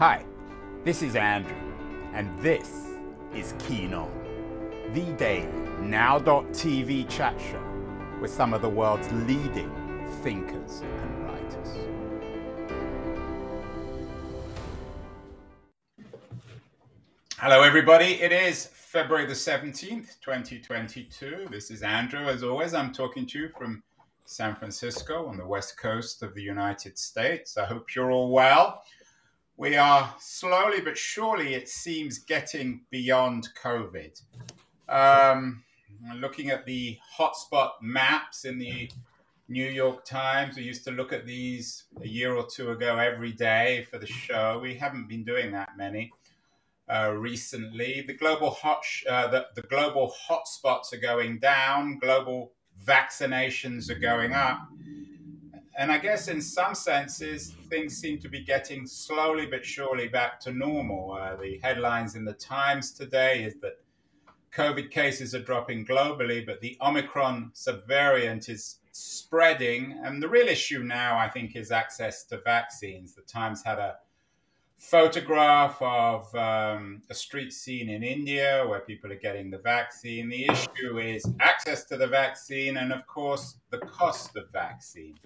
Hi, this is Andrew, and this is Keen On, the daily now.tv chat show with some of the world's leading thinkers and writers. Hello, everybody. It is February the 17th, 2022. This is Andrew. As always, I'm talking to you from San Francisco on the west coast of the United States. I hope you're all well. We are slowly but surely, it seems, getting beyond COVID. Um, looking at the hotspot maps in the New York Times, we used to look at these a year or two ago every day for the show. We haven't been doing that many uh, recently. The global hot sh- uh, the, the global hotspots are going down. Global vaccinations are going up. And I guess in some senses, things seem to be getting slowly but surely back to normal. Uh, the headlines in the Times today is that COVID cases are dropping globally, but the Omicron subvariant is spreading. And the real issue now, I think, is access to vaccines. The Times had a photograph of um, a street scene in India where people are getting the vaccine. The issue is access to the vaccine and, of course, the cost of vaccine.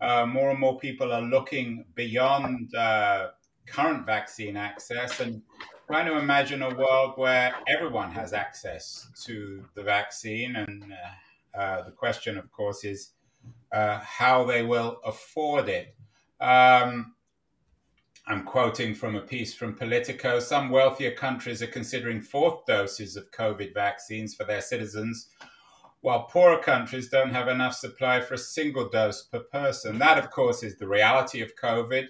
Uh, more and more people are looking beyond uh, current vaccine access and trying to imagine a world where everyone has access to the vaccine. And uh, uh the question, of course, is uh, how they will afford it. Um, I'm quoting from a piece from Politico. Some wealthier countries are considering fourth doses of COVID vaccines for their citizens, while poorer countries don't have enough supply for a single dose per person. That, of course, is the reality of COVID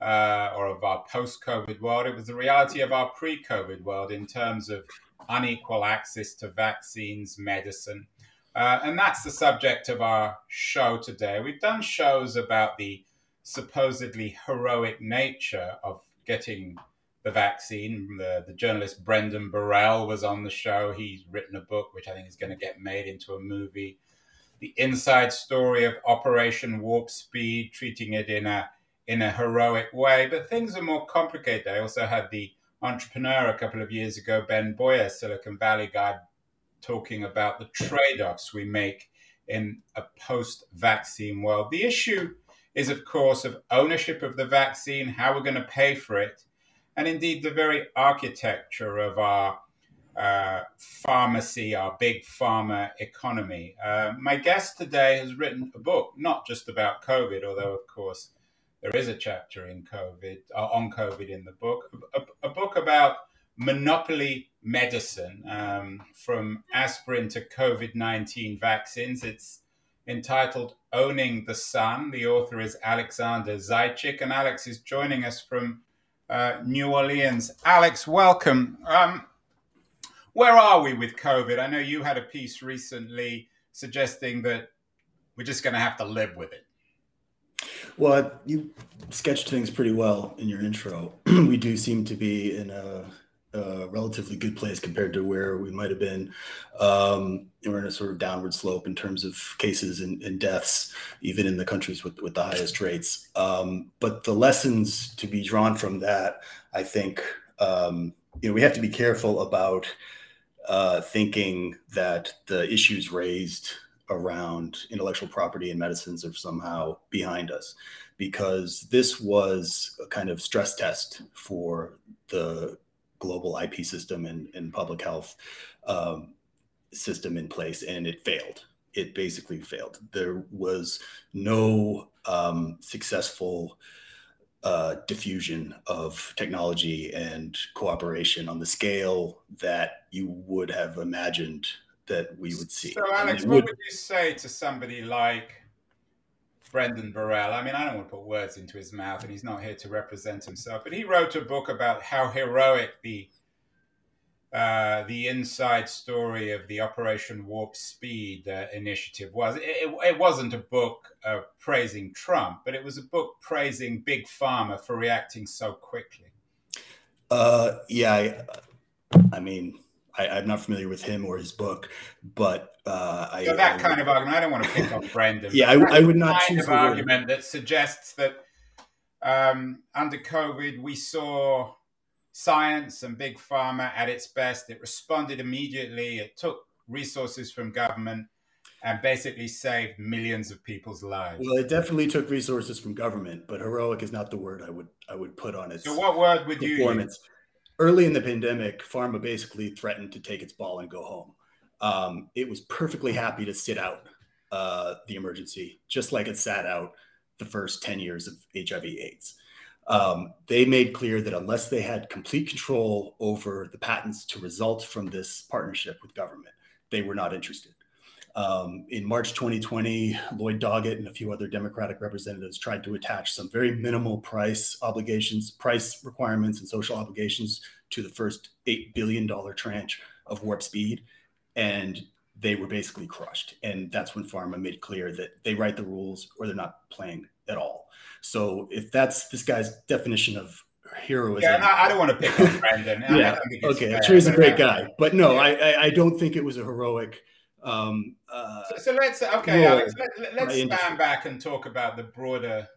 uh, or of our post COVID world. It was the reality of our pre COVID world in terms of unequal access to vaccines, medicine. Uh, and that's the subject of our show today. We've done shows about the supposedly heroic nature of getting the vaccine. The, the journalist Brendan Borrell was on the show. He's written a book which I think is going to get made into a movie. The inside story of Operation Warp Speed, treating it in a in a heroic way. But things are more complicated. I also had the entrepreneur a couple of years ago, Ben Boyer, Silicon Valley guy, talking about the trade offs we make in a post vaccine world. The issue is, of course, of ownership of the vaccine, how we're going to pay for it, and indeed the very architecture of our uh, pharmacy, our big pharma economy. Uh, my guest today has written a book, not just about COVID, although, of course, there is a chapter in COVID uh, on COVID in the book, a, a book about monopoly medicine um, from aspirin to COVID 19 vaccines. It's entitled Owning the Sun. The author is Alexander Zaitchik, and Alex is joining us from uh, New Orleans. Alex, welcome. Um, where are we with COVID? I know you had a piece recently suggesting that we're just going to have to live with it. Well, you sketched things pretty well in your intro. we do seem to be in a a relatively good place compared to where we might have been. Um, we're in a sort of downward slope in terms of cases and, and deaths, even in the countries with, with the highest rates. Um, but the lessons to be drawn from that, I think, um, you know, we have to be careful about uh, thinking that the issues raised around intellectual property and medicines are somehow behind us because this was a kind of stress test for the global IP system and, and public health um, system in place, and it failed. It basically failed. There was no um, successful uh, diffusion of technology and cooperation on the scale that you would have imagined that we would see. So, Alex, what would, would you say to somebody like Brendan Borrell. I mean, I don't want to put words into his mouth, and he's not here to represent himself. But he wrote a book about how heroic the uh, the inside story of the Operation Warp Speed uh, initiative was. It, it, it, wasn't a book uh, praising Trump, but it was a book praising Big Pharma for reacting so quickly. Uh, yeah, I, I mean, I, am not familiar with him or his book, but uh, I, so that I, kind of argument. I don't want to pick on Brendan. Yeah, I, I, would not choose of argument that suggests that um, under COVID, we saw science and big pharma at its best. It responded immediately. It took resources from government and basically saved millions of people's lives. Well, it definitely took resources from government, but heroic is not the word I would I would put on it. So, what word would you use? Early in the pandemic, pharma basically threatened to take its ball and go home. Um, it was perfectly happy to sit out uh, the emergency, just like it sat out the first 10 years of HIV/AIDS. Um, they made clear that unless they had complete control over the patents to result from this partnership with government, they were not interested. Um, in March 2020, Lloyd Doggett and a few other Democratic representatives tried to attach some very minimal price obligations, price requirements, and social obligations to the first $8 billion tranche of Warp Speed. And they were basically crushed. And that's when pharma made clear that they write the rules or they're not playing at all. So if that's this guy's definition of heroism. Yeah, I, I don't want to pick on Brendan. yeah, okay. I'm sure he's a great guy, but no, I, I, I don't think it was a heroic um, uh, so, so, let's okay, Alex. Let, us stand back and talk about the broader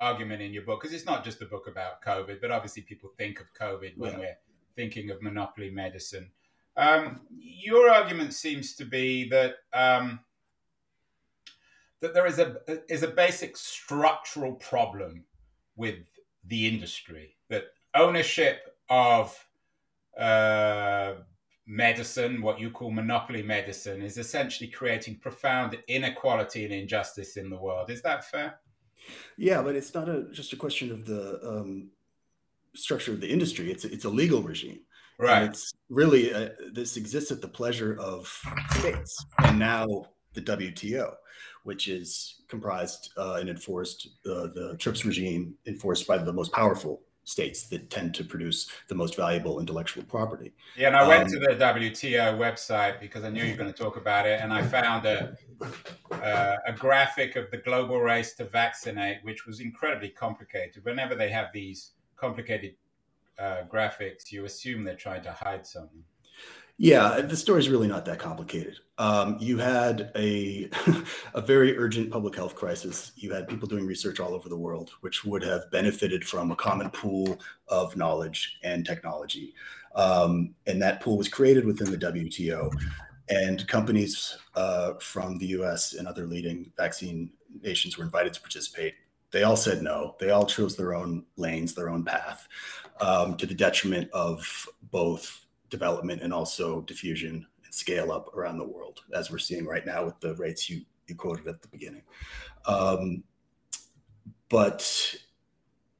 argument in your book because it's not just a book about COVID, but obviously people think of COVID when yeah. we're thinking of monopoly medicine. Um, your argument seems to be that um, that there is a is a basic structural problem with the industry that ownership of uh, medicine, what you call monopoly medicine, is essentially creating profound inequality and injustice in the world. Is that fair? Yeah, but it's not a, just a question of the um, structure of the industry. It's a, it's a legal regime. Right. And it's really a, uh, this exists at the pleasure of states, and now the WTO, which is comprised uh, and enforced uh, the TRIPS regime enforced by the most powerful states that tend to produce the most valuable intellectual property. Yeah, and I went um, to the WTO website because I knew you were going to talk about it, and I found a uh, a graphic of the global race to vaccinate, which was incredibly complicated. Whenever they have these complicated uh, graphics, you assume they're trying to hide something. Yeah, the story is really not that complicated. Um, you had a a very urgent public health crisis. You had people doing research all over the world, which would have benefited from a common pool of knowledge and technology. Um, and that pool was created within the WTO. And companies uh, from the U.S. and other leading vaccine nations were invited to participate. They all said no. They all chose their own lanes, their own path, um, to the detriment of both development and also diffusion and scale up around the world, as we're seeing right now with the rates you, you quoted at the beginning. Um, but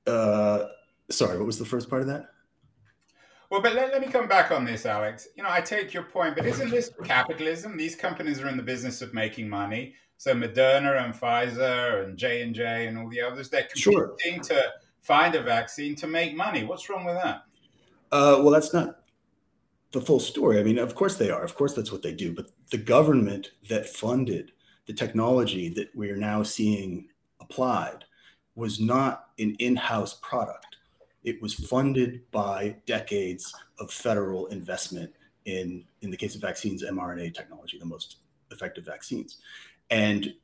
uh, sorry, what was the first part of that? Well, but let, let me come back on this, Alex. You know, I take your point, but isn't this capitalism? These companies are in the business of making money. So Moderna and Pfizer and J and J and all the others, they're competing sure. to find a vaccine to make money. What's wrong with that? Uh, well, that's not the full story. I mean, of course they are. Of course that's what they do. But the government that funded the technology that we are now seeing applied was not an in-house product. It was funded by decades of federal investment in, in the case of vaccines, mRNA technology, the most effective vaccines. And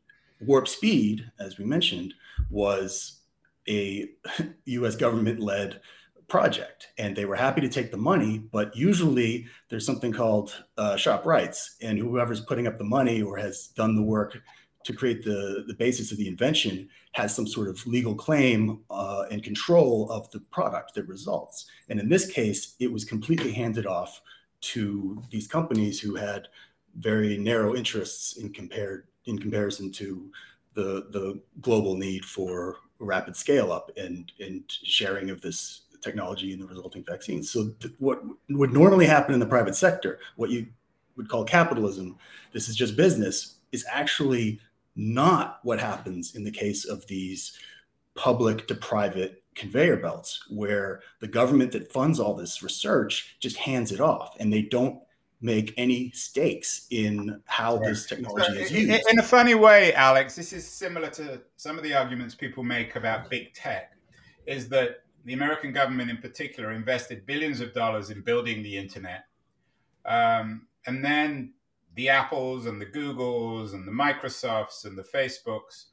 Warp Speed, as we mentioned, was a US government led project and they were happy to take the money but usually there's something called uh, shop rights and whoever's putting up the money or has done the work to create the, the basis of the invention has some sort of legal claim uh, and control of the product that results. And in this case it was completely handed off to these companies who had very narrow interests in compared in comparison to the the global need for rapid scale up and and sharing of this technology and the resulting vaccines. So, th- what would normally happen in the private sector, what you would call capitalism, this is just business, is actually not what happens in the case of these public to private conveyor belts, where the government that funds all this research just hands it off and they don't make any stakes in how this technology so, is used. In a funny way, Alex, this is similar to some of the arguments people make about big tech, is that the American government in particular invested billions of dollars in building the internet. Um, and then the Apples and the Googles and the Microsofts and the Facebooks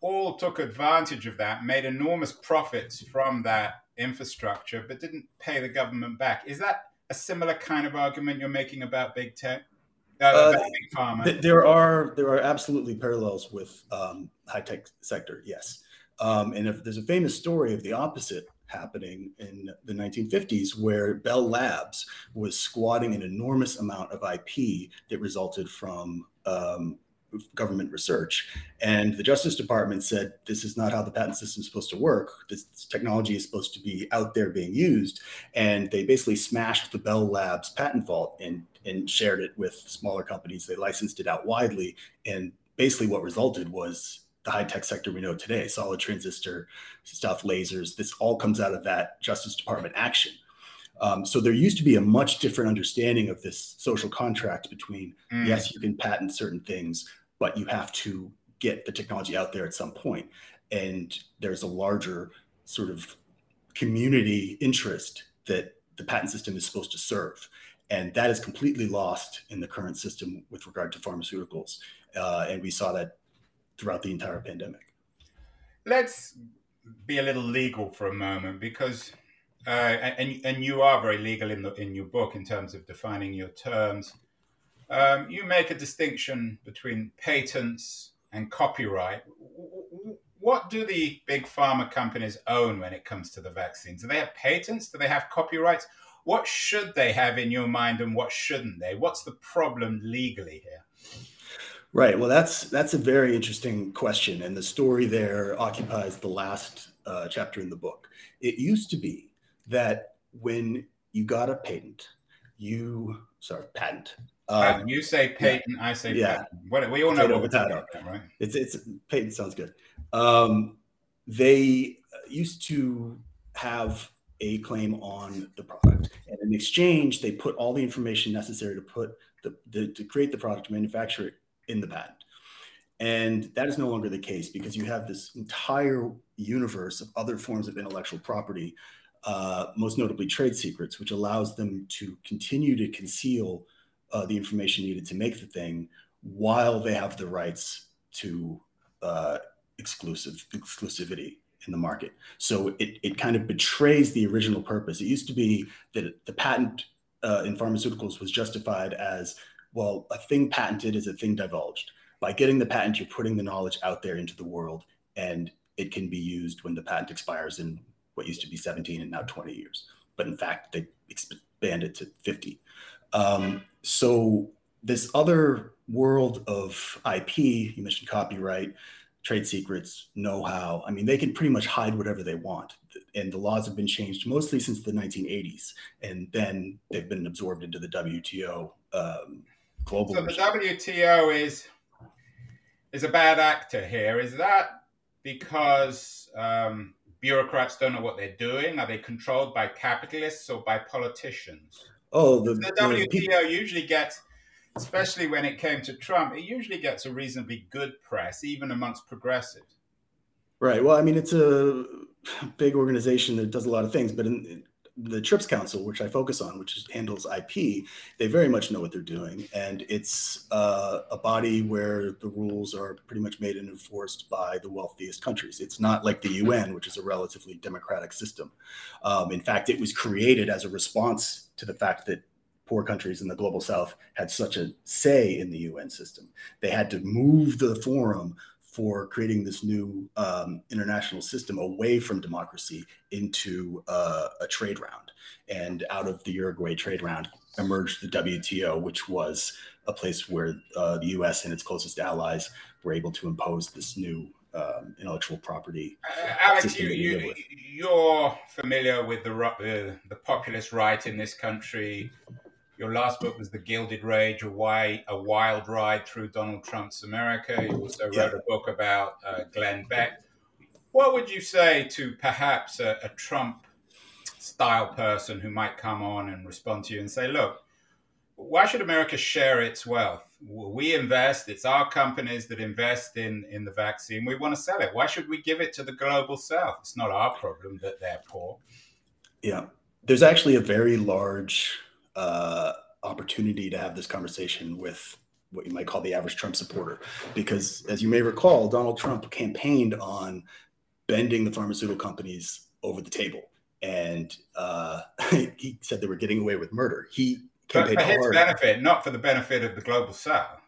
all took advantage of that, made enormous profits from that infrastructure, but didn't pay the government back. Is that a similar kind of argument you're making about big tech? Uh, uh. Th- there are there are absolutely parallels with um, high tech sector. Yes, um, and if there's a famous story of the opposite happening in the 1950s where Bell Labs was squatting an enormous amount of IP that resulted from um, government research. And the Justice Department said, this is not how the patent system is supposed to work. This, technology is supposed to be out there being used. And they basically smashed the Bell Labs patent vault and, and shared it with smaller companies. They licensed it out widely. And basically, what resulted was the high tech sector we know today solid transistor stuff, lasers. This all comes out of that Justice Department action. Um, so there used to be a much different understanding of this social contract between mm. yes, you can patent certain things, but you have to get the technology out there at some point. And there's a larger sort of community interest that the patent system is supposed to serve. And that is completely lost in the current system with regard to pharmaceuticals. Uh, and we saw that throughout the entire pandemic. Let's be a little legal for a moment because, uh, and, and you are very legal in, the, in your book in terms of defining your terms. Um, you make a distinction between patents and copyright. What do the big pharma companies own when it comes to the vaccines? Do they have patents? Do they have copyrights? What should they have in your mind and what shouldn't they? What's the problem legally here? Right. Well, that's that's a very interesting question, and the story there occupies the last uh, chapter in the book. It used to be that when you got a patent, you sorry patent, um, you say patent, yeah. I say yeah. patent. What, we all know what potato. right? It's it's patent sounds good. Um, they used to have a claim on the product, and in exchange, they put all the information necessary to put the, the to create the product, manufacture it in the patent. And that is no longer the case because you have this entire universe of other forms of intellectual property, uh, most notably trade secrets, which allows them to continue to conceal uh, the information needed to make the thing while they have the rights to uh, exclusive exclusivity in the market. So it, it kind of betrays the original purpose. It used to be that the patent uh, in pharmaceuticals was justified as well, a thing patented is a thing divulged. By getting the patent, you're putting the knowledge out there into the world, and it can be used when the patent expires in what used to be 17 and now 20 years. But in fact, they expanded to 50. Um, so this other world of IP, you mentioned copyright, trade secrets, know-how. I mean, they can pretty much hide whatever they want, and the laws have been changed mostly since the 1980s, and then they've been absorbed into the WTO um, global. So the WTO is is a bad actor here. Is that because um, bureaucrats don't know what they're doing? Are they controlled by capitalists or by politicians? Oh, the, the WTO usually gets, especially when it came to Trump, it usually gets a reasonably good press, even amongst progressives. Right. Well, I mean, it's a big organization that does a lot of things, but in, the TRIPS Council, which I focus on, which handles IP, they very much know what they're doing, and it's uh, a body where the rules are pretty much made and enforced by the wealthiest countries. It's not like the UN, which is a relatively democratic system. Um, in fact, it was created as a response to the fact that poor countries in the global south had such a say in the UN system. They had to move the forum for creating this new um, international system away from democracy into uh, a trade round. And out of the Uruguay trade round emerged the WTO, which was a place where uh, the US and its closest allies were able to impose this new um, intellectual property. Uh, Alex, you, you, you're familiar with the, uh, the populist right in this country your last book was The Gilded Rage, a, why, a wild ride through Donald Trump's America. You also wrote yeah. a book about uh, Glenn Beck. What would you say to perhaps a, a Trump style person who might come on and respond to you and say, look, why should America share its wealth? We invest, it's our companies that invest in, in the vaccine. We want to sell it. Why should we give it to the global south? It's not our problem that they're poor. Yeah. There's actually a very large uh, opportunity to have this conversation with what you might call the average Trump supporter. Because as you may recall, Donald Trump campaigned on bending the pharmaceutical companies over the table. And uh, he said they were getting away with murder. He campaigned but for his hard. benefit, not for the benefit of the global south.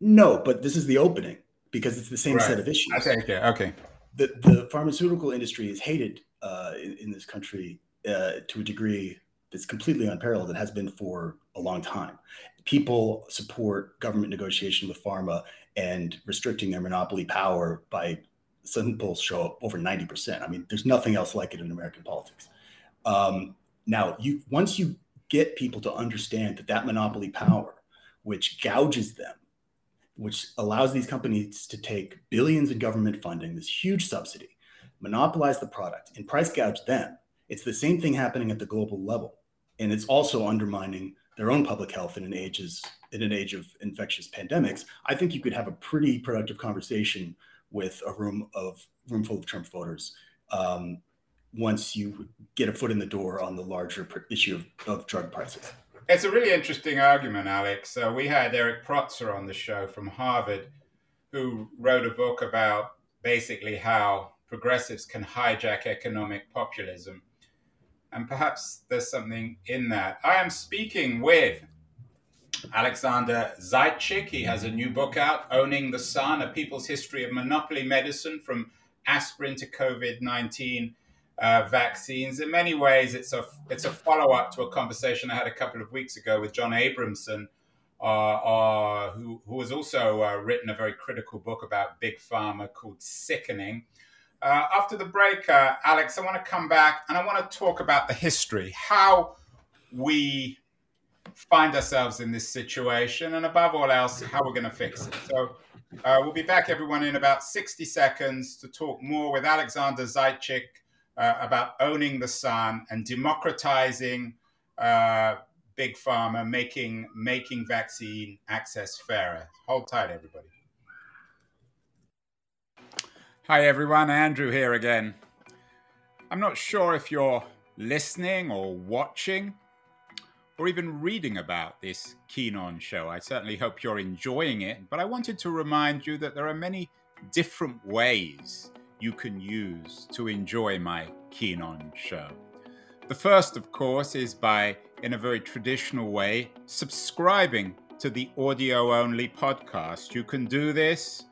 No, but this is the opening because it's the same right. set of issues. Okay, okay, okay. The, the pharmaceutical industry is hated uh, in, in, this country uh, to a degree that's completely unparalleled and has been for a long time. People support government negotiation with pharma and restricting their monopoly power by polls show up over 90%. I mean, there's nothing else like it in American politics. Um, now, you once you get people to understand that that monopoly power, which gouges them, which allows these companies to take billions in government funding, this huge subsidy, monopolize the product, and price gouge them, it's the same thing happening at the global level. And it's also undermining their own public health in an ages in an age of infectious pandemics. I think you could have a pretty productive conversation with a room of room full of Trump voters um, once you get a foot in the door on the larger issue of, of drug prices. It's a really interesting argument, Alex. Uh, we had Eric Protzer on the show from Harvard, who wrote a book about basically how progressives can hijack economic populism. And perhaps there's something in that. I am speaking with Alexander Zaitchik. He has a new book out, Owning the Sun A People's History of Monopoly Medicine from Aspirin to COVID 19 uh, vaccines. In many ways, it's a, it's a follow up to a conversation I had a couple of weeks ago with John Abramson, uh, uh, who, who has also uh, written a very critical book about big pharma called Sickening. Uh, after the break, uh, Alex, I want to come back and I want to talk about the history, how we find ourselves in this situation, and above all else, how we're going to fix it. So uh, we'll be back, everyone, in about 60 seconds to talk more with Alexander Zaitchik uh, about owning the sun and democratizing uh, big pharma, making making vaccine access fairer. Hold tight, everybody. Hi, everyone. Andrew here again. I'm not sure if you're listening or watching or even reading about this Keen On show. I certainly hope you're enjoying it, but I wanted to remind you that there are many different ways you can use to enjoy my Keen On show. The first, of course, is by, in a very traditional way, subscribing to the audio only podcast. You can do this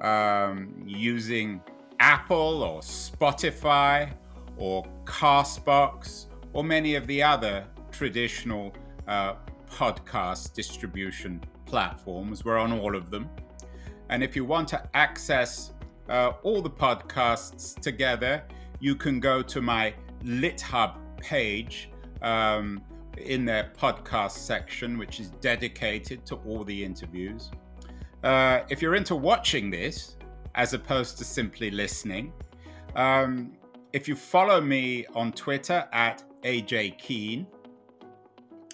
um, using Apple or Spotify or Castbox or many of the other traditional uh, podcast distribution platforms. We're on all of them. And if you want to access uh, all the podcasts together, you can go to my LitHub page um, in their podcast section, which is dedicated to all the interviews. Uh, if you're into watching this, as opposed to simply listening, um, if you follow me on Twitter at AJ Keen,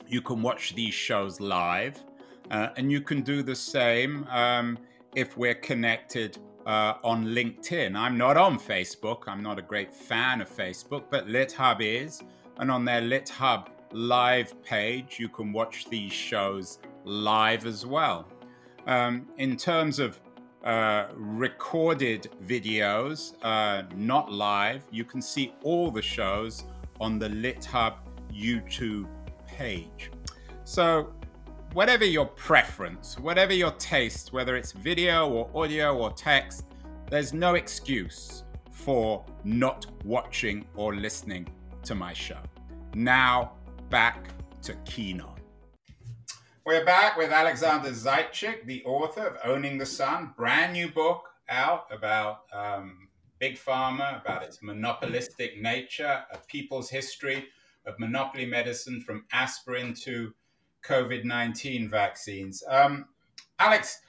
you can watch these shows live, uh, and you can do the same um, if we're connected uh, on LinkedIn. I'm not on Facebook. I'm not a great fan of Facebook, but LitHub is. And on their LitHub live page, you can watch these shows live as well. Um, in terms of uh, recorded videos, uh, not live, you can see all the shows on the LitHub YouTube page. So, whatever your preference, whatever your taste, whether it's video or audio or text, there's no excuse for not watching or listening to my show. Now, back to Keen On. We're back with Alexander Zaitchik, the author of Owning the Sun, brand new book out about um, big pharma, about its monopolistic nature, a people's history of monopoly medicine from aspirin to COVID 19 vaccines. Um, Alex,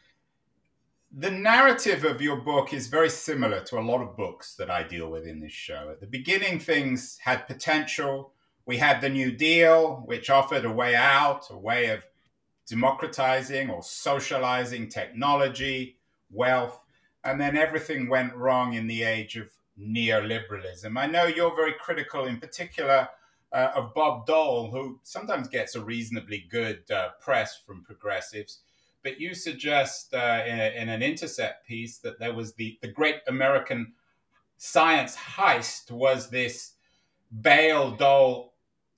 the narrative of your book is very similar to a lot of books that I deal with in this show. At the beginning, things had potential. We had the New Deal, which offered a way out, a way of democratizing or socializing technology, wealth, and then everything went wrong in the age of neoliberalism. I know you're very critical, in particular, uh, of Bob Dole, who sometimes gets a reasonably good uh, press from progressives. but you suggest uh, in, a, in, an intercept piece that there was the, the great American science heist was this Bayh-Dole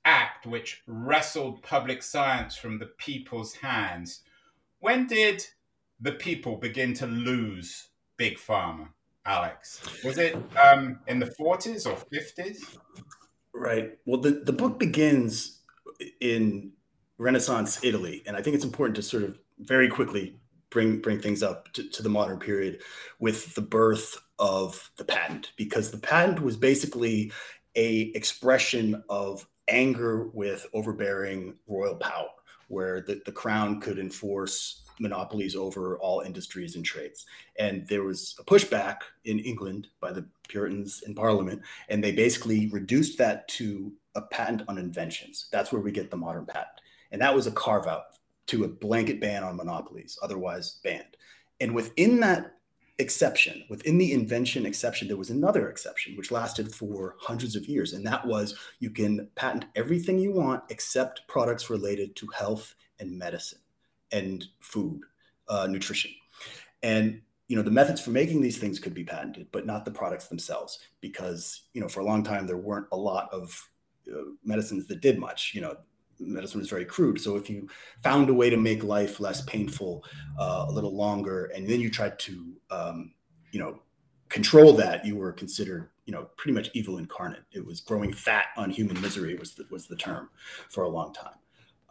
Act, which wrestled public science from the people's hands. When did the people begin to lose big pharma, Alex? Was it um, in the 40s or 50s? Right. Well, the, the book begins in Renaissance Italy, and I think it's important to sort of very quickly bring bring things up to, to the modern period with the birth of the patent, because the patent was basically a expression of anger with overbearing royal power, where the, the crown could enforce monopolies over all industries and trades. And there was a pushback in England by the Puritans in Parliament, and they basically reduced that to a patent on inventions. That's where we get the modern patent. And that was a carve out to a blanket ban on monopolies, otherwise banned. And within that exception, within the invention exception, there was another exception which lasted for hundreds of years. And that was you can patent everything you want except products related to health and medicine and food, uh, nutrition. And you know the methods for making these things could be patented, but not the products themselves, because you know for a long time there weren't a lot of uh, medicines that did much. You know, medicine was very crude. So if you found a way to make life less painful, uh, a little longer, and then you tried to um, you know control that, you were considered you know pretty much evil incarnate. It was growing fat on human misery was the, was the term for a long time.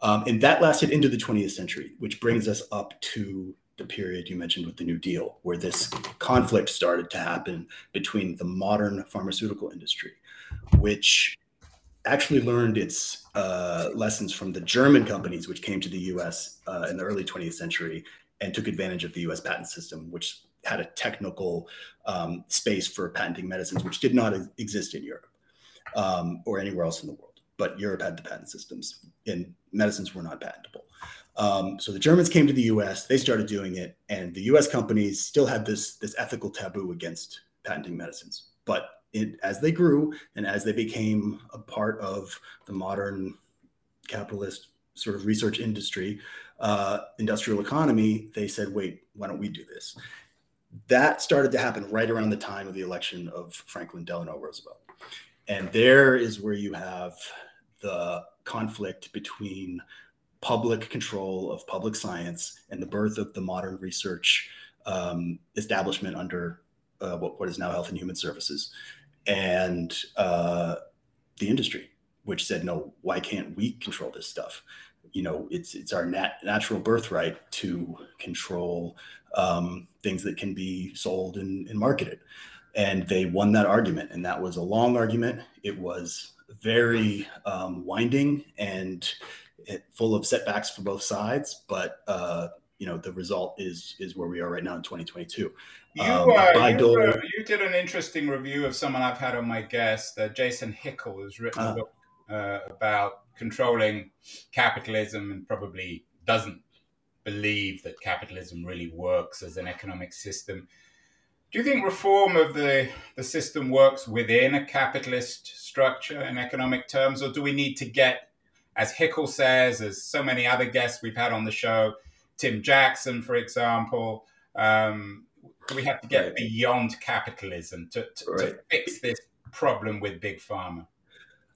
Um, and that lasted into the 20th century, which brings us up to the period you mentioned with the New Deal, where this conflict started to happen between the modern pharmaceutical industry, which actually learned its uh, lessons from the German companies, which came to the US uh, in the early 20th century and took advantage of the US patent system, which had a technical um, space for patenting medicines, which did not exist in Europe um, or anywhere else in the world but Europe had the patent systems and medicines were not patentable. Um, so the Germans came to the U.S. They started doing it, and the U.S. companies still had this this ethical taboo against patenting medicines. But it, as they grew and as they became a part of the modern capitalist sort of research industry, uh, industrial economy, they said, "Wait, why don't we do this?" That started to happen right around the time of the election of Franklin Delano Roosevelt, and there is where you have the conflict between public control of public science and the birth of the modern research um, establishment under uh, what, what is now Health and Human Services and uh, the industry, which said, no, why can't we control this stuff? You know, it's it's our nat- natural birthright to control um, things that can be sold and, and marketed. And they won that argument, and that was a long argument. It was very um, winding and it, full of setbacks for both sides. But uh, you know, the result is is where we are right now in 2022. You, um, uh, you, uh, you, did an interesting review of someone I've had on my guest, uh, Jason Hickel, has written a uh-huh. book uh, about controlling capitalism and probably doesn't believe that capitalism really works as an economic system. Do you think reform of the, the system works within a capitalist structure in economic terms, or do we need to get, as Hickel says, as so many other guests we've had on the show, Tim Jackson, for example, um, we have to get right. beyond capitalism to, to, right. to, fix this problem with big pharma?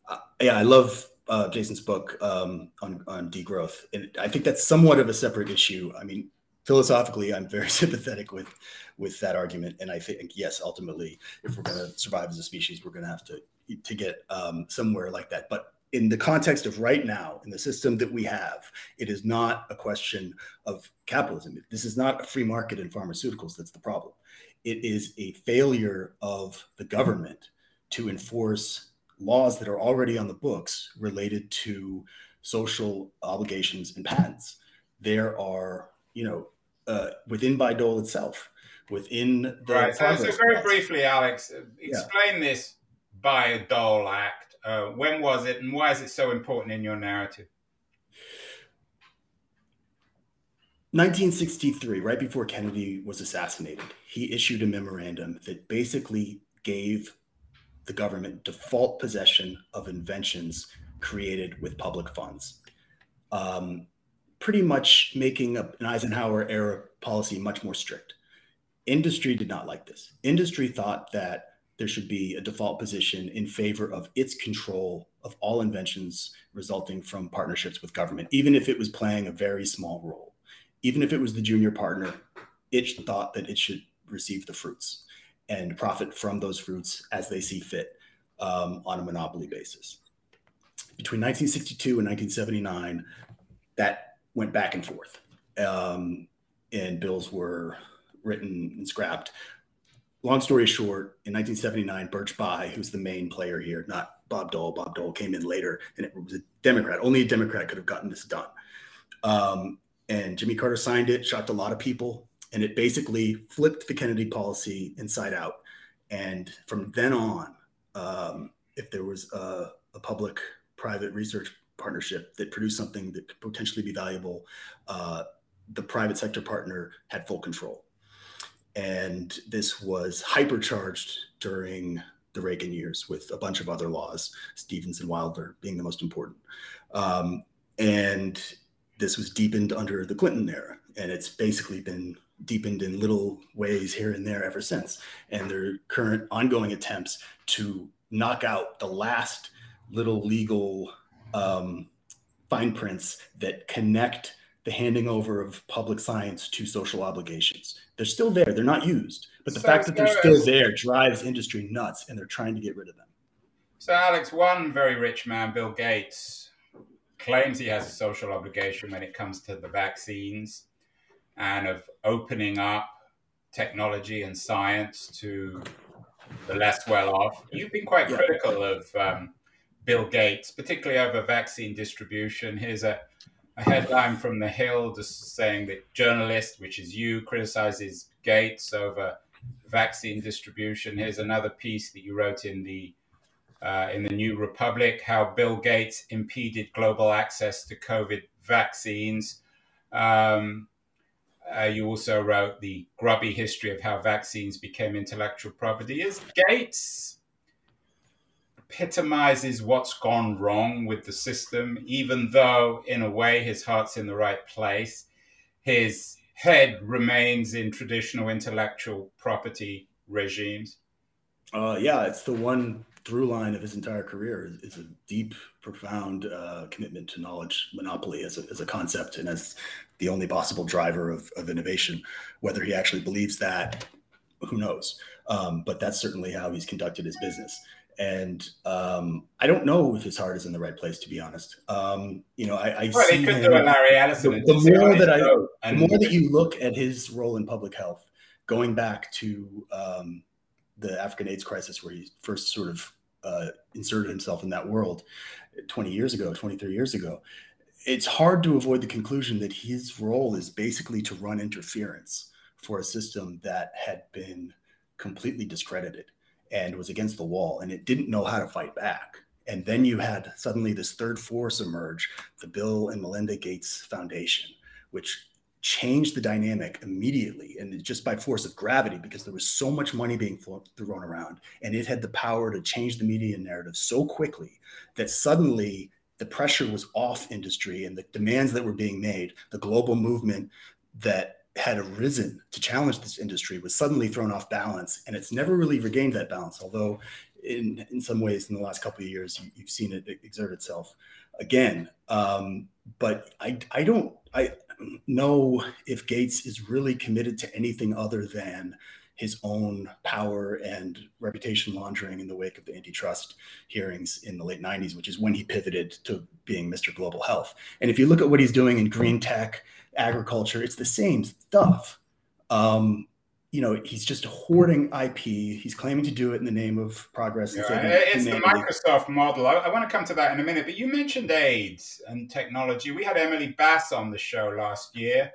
Uh, yeah, I love uh, Jason's book um, on, on degrowth. And I think that's somewhat of a separate issue. I mean, philosophically, I'm very sympathetic with with that argument, and I think yes, ultimately, if we're going to survive as a species, we're going to have to to get um, somewhere like that. But in the context of right now, in the system that we have, it is not a question of capitalism. This is not a free market in pharmaceuticals that's the problem. It is a failure of the government to enforce laws that are already on the books related to social obligations and patents. There are, you know, uh, within Bayh-Dole itself, within the right. So, so very briefly, Alex, uh, explain yeah. this Bayh-Dole Act. Uh, when was it, and why is it so important in your narrative? 1963, right before Kennedy was assassinated, he issued a memorandum that basically gave the government default possession of inventions created with public funds. Um, pretty much making an Eisenhower era policy much more strict. Industry did not like this. Industry thought that there should be a default position in favor of its control of all inventions resulting from partnerships with government, even if it was playing a very small role. Even if it was the junior partner, it thought that it should receive the fruits and profit from those fruits as they see fit um, on a monopoly basis. Between 1962 and 1979, that went back and forth. Um, and bills were written and scrapped. Long story short, in 1979, Birch Bayh, who's the main player here, not Bob Dole, Bob Dole came in later, and it was a Democrat. Only a Democrat could have gotten this done. Um, and Jimmy Carter signed it, shocked a lot of people, and it basically flipped the Kennedy policy inside out. And from then on, um, if there was a, a public private research partnership that produced something that could potentially be valuable, uh, the private sector partner had full control. And this was hypercharged during the Reagan years with a bunch of other laws, Stevenson-Wydler being the most important. Um, and this was deepened under the Clinton era. And it's basically been deepened in little ways here and there ever since. And their current ongoing attempts to knock out the last little legal um, fine prints that connect the handing over of public science to social obligations. They're still there, they're not used. But the so fact that they're still there drives industry nuts and they're trying to get rid of them. So, Alex, one very rich man, Bill Gates, claims he has a social obligation when it comes to the vaccines and of opening up technology and science to the less well off. You've been quite yeah. critical of um, Bill Gates, particularly over vaccine distribution. Here's a, a headline from The Hill just saying that journalist, which is you, criticizes Gates over vaccine distribution. Here's another piece that you wrote in the uh, in the New Republic: how Bill Gates impeded global access to COVID vaccines. Um, uh, you also wrote the grubby history of how vaccines became intellectual property. Is Gates epitomizes what's gone wrong with the system, even though, in a way, his heart's in the right place. His head remains in traditional intellectual property regimes. Uh, yeah, it's the one through line of his entire career is, a deep, profound uh, commitment to knowledge monopoly as a, as a concept and as the only possible driver of, of innovation. Whether he actually believes that, who knows? Um, but that's certainly how he's conducted his business. And um, I don't know if his heart is in the right place, to be honest. Um, you know, I, I well, see him. The, the more that I, the more that you look at his role in public health, going back to um, the African AIDS crisis, where he first sort of uh, inserted himself in that world 20 years ago, 23 years ago, it's hard to avoid the conclusion that his role is basically to run interference for a system that had been completely discredited and was against the wall and it didn't know how to fight back. And then you had suddenly this third force emerge, the Bill and Melinda Gates Foundation, which changed the dynamic immediately and just by force of gravity because there was so much money being thrown around and it had the power to change the media narrative so quickly that suddenly the pressure was off industry and the demands that were being made the global movement that had arisen to challenge this industry was suddenly thrown off balance and it's never really regained that balance although in, in some ways in the last couple of years you, have seen it exert itself again um, but I, I don't I know if Gates is really committed to anything other than his own power and reputation laundering in the wake of the antitrust hearings in the late 90s, which is when he pivoted to being Mr. Global Health. And if you look at what he's doing in green tech, agriculture, it's the same stuff. Um, you know, he's just hoarding IP. He's claiming to do it in the name of progress. Yeah, it's the Microsoft model. I, I, want to come to that in a minute, but you mentioned AIDS and technology. We had Emily Bass on the show last year.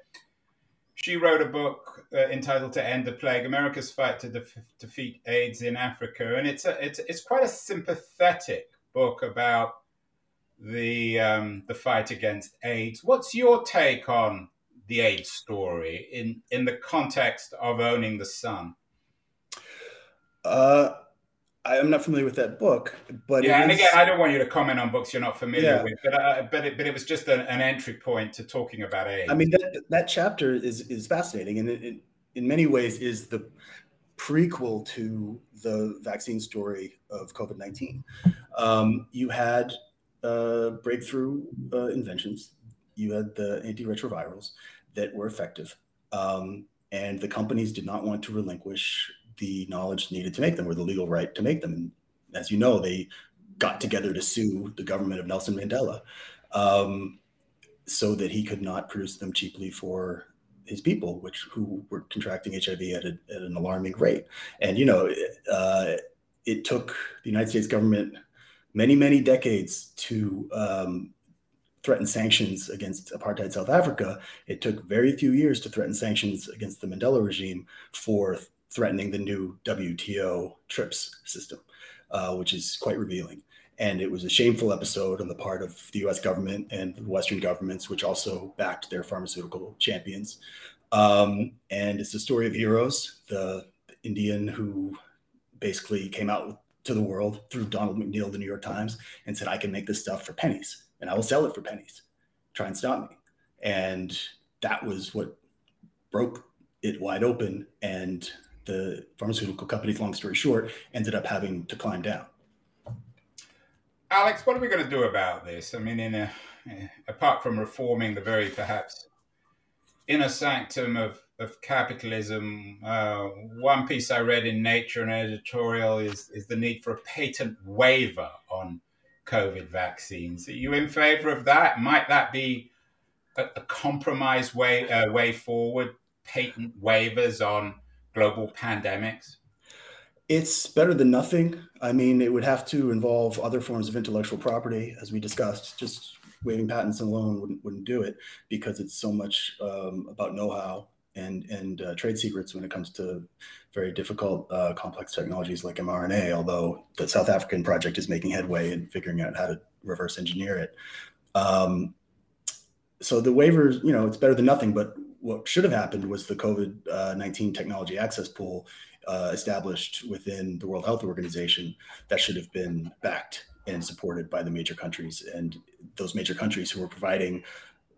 She wrote a book uh, entitled "To End the Plague: America's Fight to def- Defeat AIDS in Africa," and it's a, it's it's quite a sympathetic book about the um, the fight against AIDS. What's your take on the AIDS story in in the context of owning the sun? Uh, I'm not familiar with that book, but yeah, and is, again, I don't want you to comment on books you're not familiar yeah. with, but uh, but it, but it was just an, an, entry point to talking about AIDS. I mean, that that chapter is is fascinating, and it, it, in many ways is the prequel to the vaccine story of COVID nineteen. Um, you had uh, breakthrough uh, inventions, you had the antiretrovirals that were effective, um, and the companies did not want to relinquish the knowledge needed to make them or the legal right to make them. And as you know, they got together to sue the government of Nelson Mandela um, so that he could not produce them cheaply for his people, which who were contracting HIV at, a, at an alarming rate. And you know, uh, it took the United States government many, many decades to um, threaten sanctions against apartheid South Africa. It took very few years to threaten sanctions against the Mandela regime for threatening the new WTO TRIPS system, uh, which is quite revealing. And it was a shameful episode on the part of the US government and the Western governments, which also backed their pharmaceutical champions. Um, and it's the story of heroes, the Indian who basically came out to the world through Donald McNeil, the New York Times, and said, I can make this stuff for pennies and I will sell it for pennies. Try and stop me. And that was what broke it wide open. And the pharmaceutical companies, long story short, ended up having to climb down. Alex, what are we going to do about this? I mean, in a, apart from reforming the very perhaps inner sanctum of, of capitalism, uh, one piece I read in Nature, an editorial, is, is the need for a patent waiver on COVID vaccines. Are you in favor of that? Might that be a, a compromise way uh, way forward? Patent waivers on global pandemics? It's better than nothing. I mean, it would have to involve other forms of intellectual property, as we discussed. Just waiving patents alone wouldn't, wouldn't do it because it's so much um, about know-how and and uh, trade secrets when it comes to very difficult, uh, complex technologies like mRNA. Although the South African project is making headway in figuring out how to reverse engineer it. Um, so the waivers, you know, it's better than nothing. But what should have happened was the COVID 19 technology access pool uh, established within the World Health Organization that should have been backed and supported by the major countries. And those major countries who were providing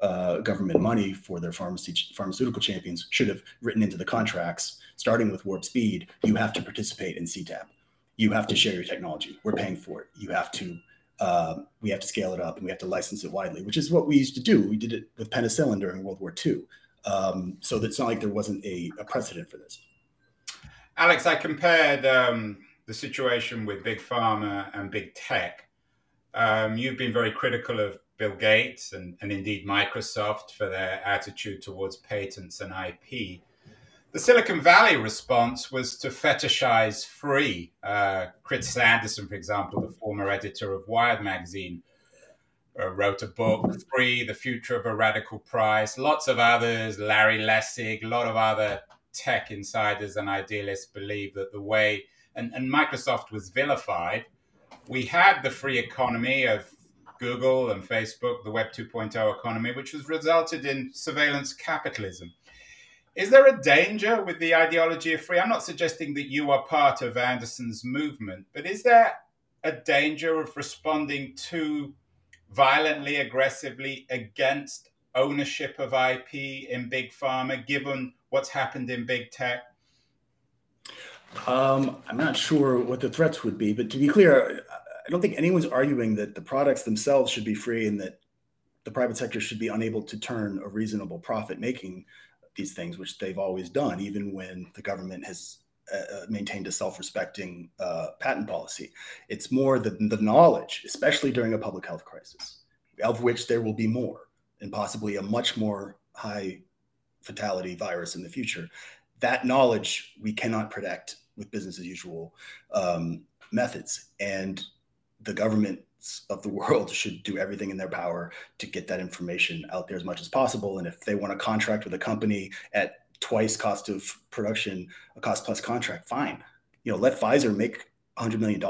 uh, government money for their pharmacy, pharmaceutical champions should have written into the contracts, starting with Warp Speed, you have to participate in CTAP. You have to share your technology. We're paying for it. You have to um, we have to scale it up and we have to license it widely, which is what we used to do. We did it with penicillin during World War II. Um, so it's not like there wasn't a, a, precedent for this. Alex, I compared um, the situation with big pharma and big tech. Um, you've been very critical of Bill Gates and, and indeed Microsoft for their attitude towards patents and IP. The Silicon Valley response was to fetishize free. Uh, Chris Anderson, for example, the former editor of Wired magazine, uh, wrote a book, Free, The Future of a Radical Price. Lots of others, Larry Lessig, a lot of other tech insiders and idealists believe that the way, and, and Microsoft was vilified. We had the free economy of Google and Facebook, the Web 2.0 economy, which has resulted in surveillance capitalism. Is there a danger with the ideology of free? I'm not suggesting that you are part of Anderson's movement, but is there a danger of responding too violently, aggressively against ownership of IP in big pharma, given what's happened in big tech? Um, I'm not sure what the threats would be, but to be clear, I don't think anyone's arguing that the products themselves should be free and that the private sector should be unable to turn a reasonable profit making these things, which they've always done, even when the government has uh, uh, maintained a self-respecting uh, patent policy. It's more the, the knowledge, especially during a public health crisis, of which there will be more, and possibly a much more high fatality virus in the future. That knowledge we cannot protect with business as usual um, methods, and the governments of the world should do everything in their power to get that information out there as much as possible. And if they want to contract with a company at twice cost of production, a cost plus contract, fine. You know, let Pfizer make $100 million.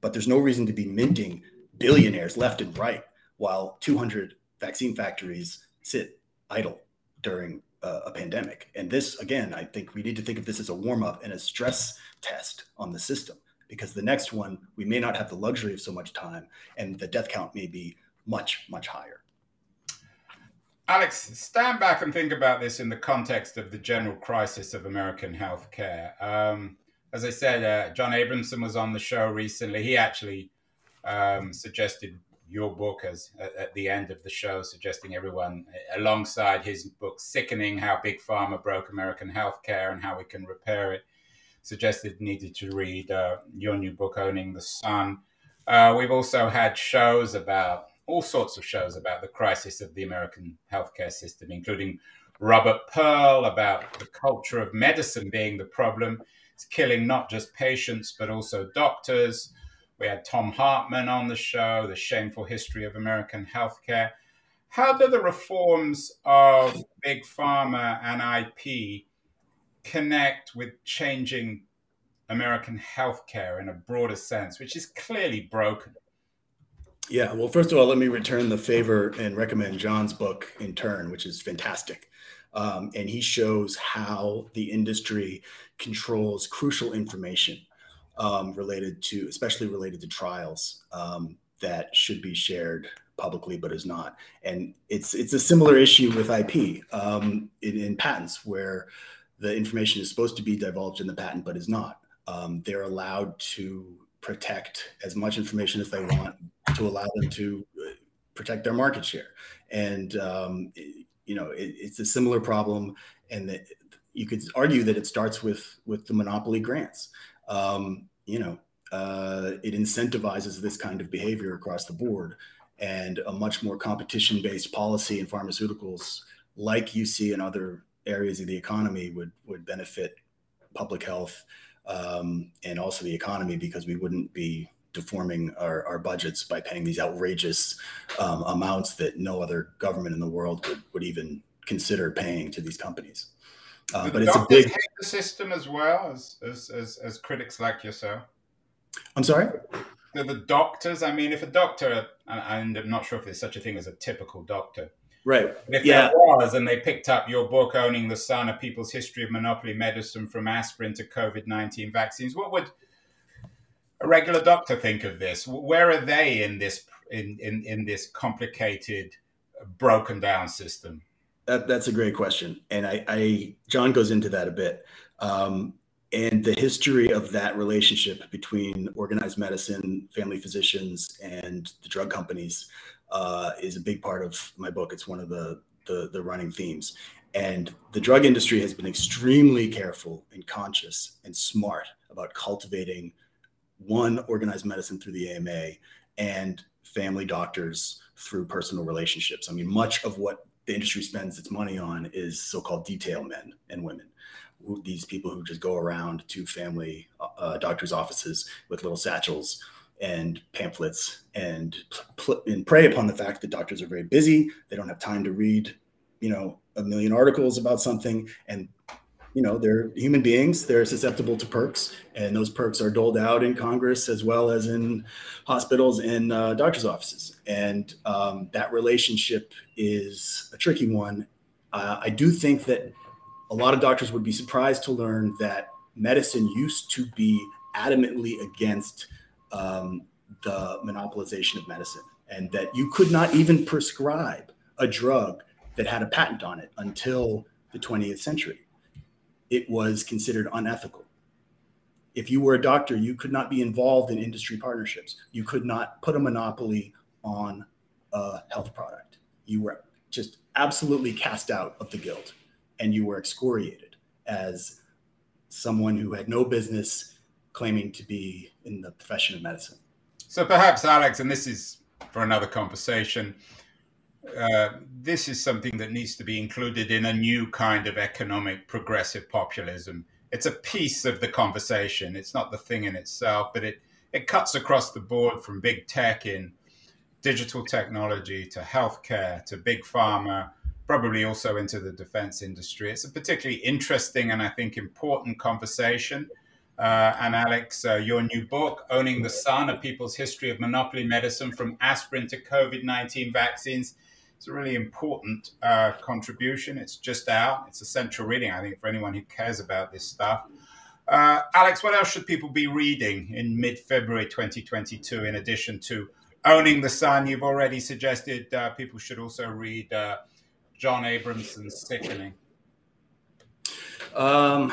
But there's no reason to be minting billionaires left and right while 200 vaccine factories sit idle during a pandemic. And this, again, I think we need to think of this as a warm up and a stress test on the system because the next one we may not have the luxury of so much time and the death count may be much, much higher. Alex, stand back and think about this in the context of the general crisis of American healthcare. Um, as I said, uh, John Abramson was on the show recently. He actually um, suggested your book as at, the end of the show, suggesting everyone alongside his book "Sickening: How Big Pharma Broke American Healthcare and How We Can Repair It," suggested needed to read uh, your new book, "Owning the Sun." Uh, we've also had shows about all sorts of shows about the crisis of the American healthcare system, including Robert Pearl about the culture of medicine being the problem. It's killing not just patients, but also doctors. We had Thom Hartmann on the show, The Shameful History of American Healthcare. How do the reforms of Big Pharma and IP connect with changing American healthcare in a broader sense, which is clearly broken? Yeah, well, first of all, let me return the favor and recommend John's book in turn, which is fantastic. Um, and he shows how the industry controls crucial information um, related to, especially related to trials um, that should be shared publicly but is not. And it's it's a similar issue with IP um, in, in, patents where the information is supposed to be divulged in the patent but is not. Um, they're allowed to protect as much information as they want to allow them to uh, protect their market share. And um, you know, it, it's a similar problem, and that you could argue that it starts with with the monopoly grants. Um, you know, uh, it incentivizes this kind of behavior across the board, and a much more competition-based policy in pharmaceuticals, like you see in other areas of the economy, would would benefit public health um, and also the economy because we wouldn't be deforming our, our budgets by paying these outrageous um, amounts that no other government in the world would, would even consider paying to these companies. Uh, but it's a big hate the system as well as, as as, as critics like yourself. I'm sorry. The, the doctors. I mean, if a doctor, and I'm not sure if there's such a thing as a typical doctor, Right. If yeah. there was, and they picked up your book, Owning the Sun, A People's History of Monopoly Medicine from Aspirin to COVID 19 Vaccines, what would a regular doctor think of this? Where are they in this in, in, in this complicated, broken down system? That, that's a great question. And I, I John goes into that a bit. Um, and the history of that relationship between organized medicine, family physicians, and the drug companies uh, is a big part of my book. It's one of the, the, the running themes. And the drug industry has been extremely careful and conscious and smart about cultivating one organized medicine through the AMA and family doctors through personal relationships. I mean, much of what the industry spends its money on is so-called detail men and women. These people who just go around to family uh, doctors' offices with little satchels and pamphlets and, pl- and prey upon the fact that doctors are very busy. They don't have time to read, you know, a million articles about something. And, you know, they're human beings. They're susceptible to perks. And those perks are doled out in Congress as well as in hospitals and uh, doctor's offices. And um, that relationship is a tricky one. Uh, I do think that a lot of doctors would be surprised to learn that medicine used to be adamantly against um, the monopolization of medicine and that you could not even prescribe a drug that had a patent on it until the 20th century. It was considered unethical. If you were a doctor, you could not be involved in industry partnerships. You could not put a monopoly on a health product. You were just absolutely cast out of the guild and you were excoriated as someone who had no business claiming to be in the profession of medicine. So perhaps, Alex, and this is for another conversation, uh, this is something that needs to be included in a new kind of economic progressive populism. It's a piece of the conversation. It's not the thing in itself, but it, it cuts across the board from big tech in digital technology to healthcare to big pharma, probably also into the defense industry. It's a particularly interesting and I think important conversation uh, and Alex, uh, your new book, Owning the Sun, A People's History of Monopoly Medicine from Aspirin to COVID 19 Vaccines. It's a really important uh, contribution. It's just out. It's essential reading, I think, for anyone who cares about this stuff. Uh, Alex, what else should people be reading in mid February 2022 in addition to Owning the Sun? You've already suggested uh, people should also read uh, John Abramson's Sickening. Um,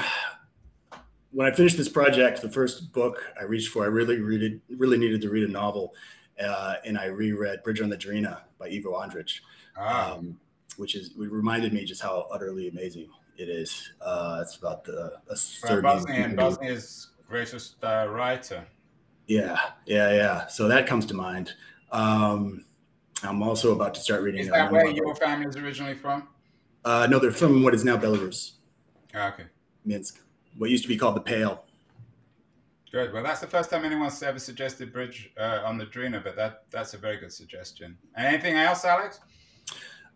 when I finished this project, the first book I reached for, I really read really needed to read a novel, uh, and I reread Bridge on the Drina by Ivo Andrić, ah. um, which is it reminded me just how utterly amazing it is. Uh, it's about the a Serbian Bosnian, Bosnia's greatest uh, writer. Yeah, yeah, yeah. So that comes to mind. Um, I'm also about to start reading. Is that where your family is originally from? Uh, no, they're from what is now Belarus. Ah, okay. Minsk, what used to be called the Pale. Good. Well, that's the first time anyone's ever suggested bridge uh, on the Drina, but that that's a very good suggestion. Anything else, Alex?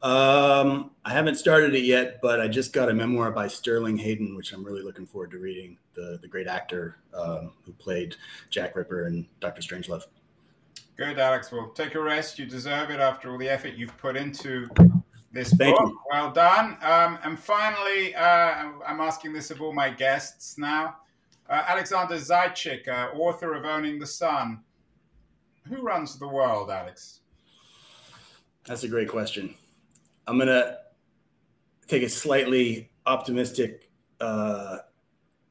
Um, I haven't started it yet, but I just got a memoir by Sterling Hayden, which I'm really looking forward to reading. The the great actor um, who played Jack Ripper and Doctor Strangelove. Good, Alex. Well, take a rest. You deserve it after all the effort you've put into this Thank book. You. Well done. Um, and finally, uh, I'm asking this of all my guests now. Uh, Alexander Zaitchik, uh, author of Owning the Sun. Who runs the world, Alex? That's a great question. I'm going to take a slightly optimistic uh,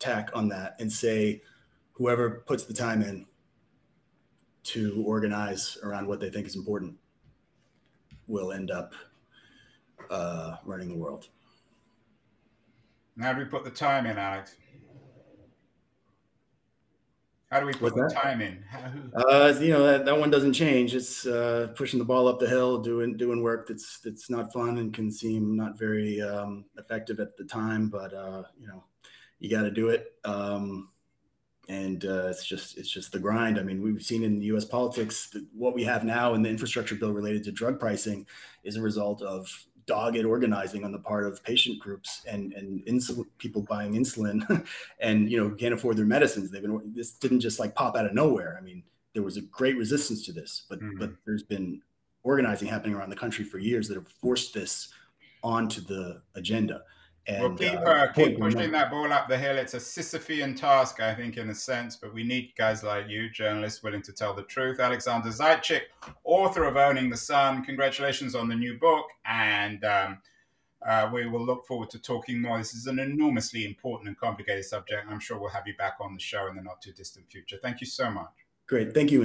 tack on that and say whoever puts the time in to organize around what they think is important will end up uh, running the world. How do we put the time in, Alex? How do we put the time in? Uh, you know that, that one doesn't change. It's uh, pushing the ball up the hill, doing doing work that's that's not fun and can seem not very um, effective at the time, but uh, you know you got to do it. Um, and uh, it's just it's just the grind. I mean, we've seen in U.S. politics what we have now in the infrastructure bill related to drug pricing is a result of dogged organizing on the part of patient groups and and insulin people buying insulin and you know can't afford their medicines. They've been this didn't just like pop out of nowhere. I mean there was a great resistance to this but mm-hmm. but there's been organizing happening around the country for years that have forced this onto the agenda and, well, keep, uh, keep pushing that ball up the hill. It's a Sisyphean task, I think, in a sense, but we need guys like you, journalists willing to tell the truth. Alexander Zaitchik, author of Owning the Sun, congratulations on the new book. And um, uh, we will look forward to talking more. This is an enormously important and complicated subject. I'm sure we'll have you back on the show in the not too distant future. Thank you so much. Great. Thank you.